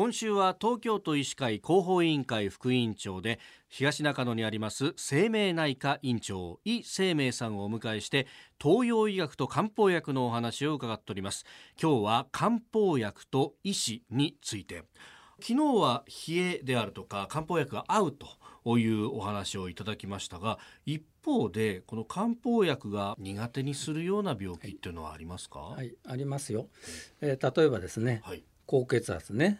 今週は東京都医師会広報委員会副委員長で東中野にあります生命内科院長井生命さんをお迎えして東洋医学と漢方薬のお話を伺っております。今日は漢方薬と医師について。昨日は冷えであるとか漢方薬が合うというお話をいただきましたが一方でこの漢方薬が苦手にするような病気っていうのはありますか、はい、ありますよ、えー、例えばですね、はい高血圧ね。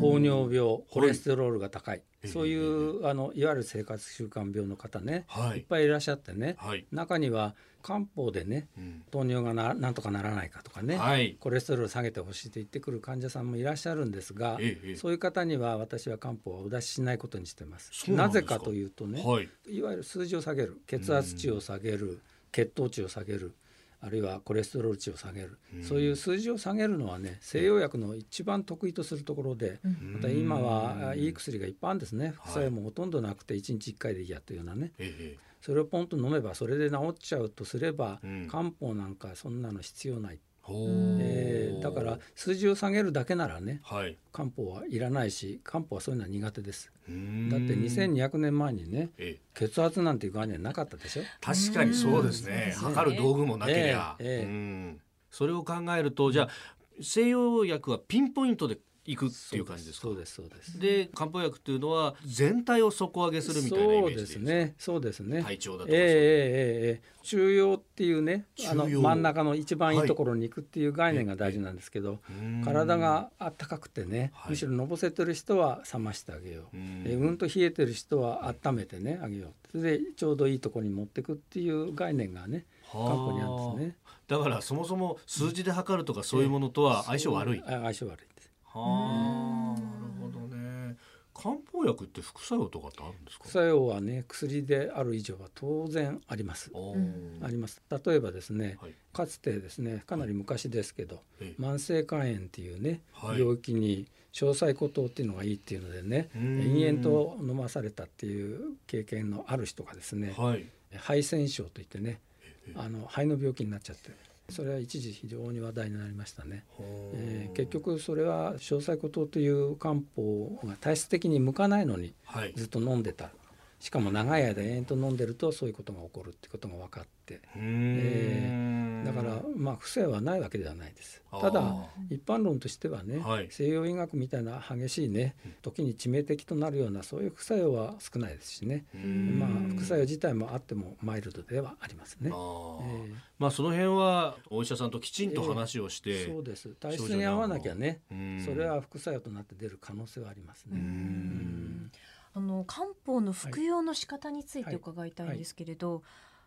糖尿病コレステロールが高い、はい、そういうあのいわゆる生活習慣病の方ね、はい、いっぱいいらっしゃってね、はい、中には漢方でね、うん、糖尿がななんとかならないかとかね、はい、コレステロール下げてほしいと言ってくる患者さんもいらっしゃるんですが、ええ、そういう方には私は漢方はお出ししないことにしてます。なぜかというとね、い、わゆる数字を下げる血圧値を下げる血糖値を下げるあるいはコレステロール値を下げる、うん、そういう数字を下げるのはね西洋薬の一番得意とするところで、うん、また今はいい薬がいっぱいあるんですね。副作用もほとんどなくて1日1回でいいやというようなね、はい、それをポンと飲めばそれで治っちゃうとすれば、うん、漢方なんかそんなの必要ない。えー、数字を下げるだけならね、はい、漢方はいらないし漢方はそういうのは苦手です。だって2200年前にね血圧なんていう概念なかったでしょ？確かにそうですね。測る道具もなけりゃ、えーえー、それを考えるとじゃあ西洋薬はピンポイントでいくっていう感じですそうですそうです。で漢方薬っていうのは全体を底上げするみたいなイメージですねそうですね。体調だとかえー、えー、えー、中庸っていうねあの真ん中の一番いいところに行くっていう概念が大事なんですけど、はい、体があったかくてね、むしろのぼせてる人は冷ましてあげよう、えー、うんと冷えてる人は温めてねあげようそれでちょうどいいところに持っていくっていう概念がね漢方にあるんですね。だからそもそも数字で測るとかそういうものとは相性悪い、相性悪いはあなるほどね。漢方薬って副作用とかってあるんですか？副作用はね薬である以上は当然あります。あります。例えばですね、はい、かつてですねかなり昔ですけど、はい、慢性肝炎っていうね、はい、病気に詳細孤島っていうのがいいっていうのでね延々と飲まされたっていう経験のある人がですね、肺腺症といってねあの肺の病気になっちゃってそれは一時非常に話題になりましたね、えー、結局それは詳細孤島という漢方が体質的に向かないのにずっと飲んでたしかも長い間延々と飲んでるとそういうことが起こるってことが分かって、えー、だからまあ不正はないわけではないです。ただ一般論としてはね、はい、西洋医学みたいな激しいね時に致命的となるようなそういう副作用は少ないですしね。まあ副作用自体もあってもマイルドではありますね。えー、まあその辺はお医者さんときちんと話をして、えー、そうです。体質に合わなきゃねそれは副作用となって出る可能性はありますね。あの漢方の服用の仕方について伺いたいんですけれど、はい。はい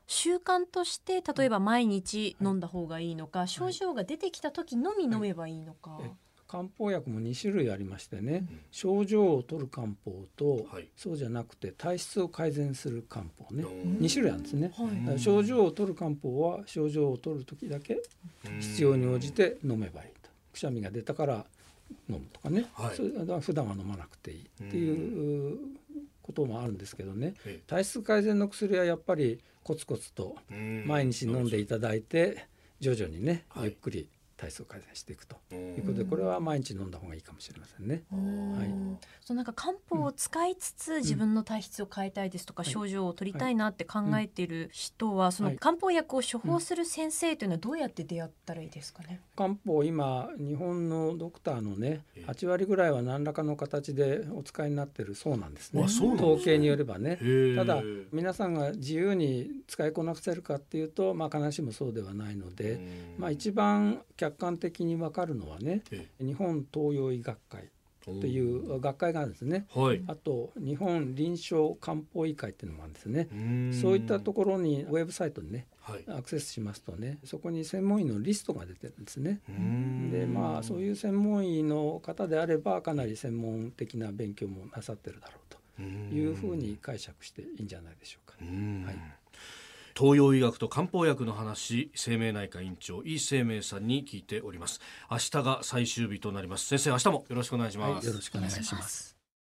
習慣として例えば毎日飲んだ方がいいのか、はい、症状が出てきた時のみ飲めばいいのか、はい、漢方薬も2種類ありましてね、うん、症状を取る漢方と、はい、そうじゃなくて体質を改善する漢方ね、2種類あるんですね、症状を取る漢方は症状を取る時だけ必要に応じて飲めばいいと。くしゃみが出たから飲むとかね、はい、それ普段は飲まなくていいっていうこともあるんですけどね。体質改善の薬はやっぱりコツコツと毎日飲んでいただいて徐々にねゆっくり体質を改善していくと。いうことでこれは毎日飲んだ方がいいかもしれませんね。はい、そうなんか漢方を使いつつ自分の体質を変えたいですとか、症状を取りたいなって考えている人は、その漢方薬を処方する先生というのはどうやって出会ったらいいですかね？漢方今日本のドクターのね8割ぐらいは何らかの形でお使いになってるそうなんですね。統計によればね。ただ皆さんが自由に使いこなせるかっていうとまあ必ずしもそうではないので、まあ一番客客観的に分かるのはね、日本東洋医学会っていう学会があるんですね、はい、あと日本臨床漢方医会っていうのもあるんですね。そういったところにウェブサイトにね、はい、アクセスしますとねそこに専門医のリストが出てるんですね。でまあそういう専門医の方であればかなり専門的な勉強もなさってるだろうというふうに解釈していいんじゃないでしょうか。はい東洋医学と漢方薬の話生命内科院長井生命さんに聞いております。明日が最終日となります。先生明日もよろしくお願いします、はい、よろしくお願いします。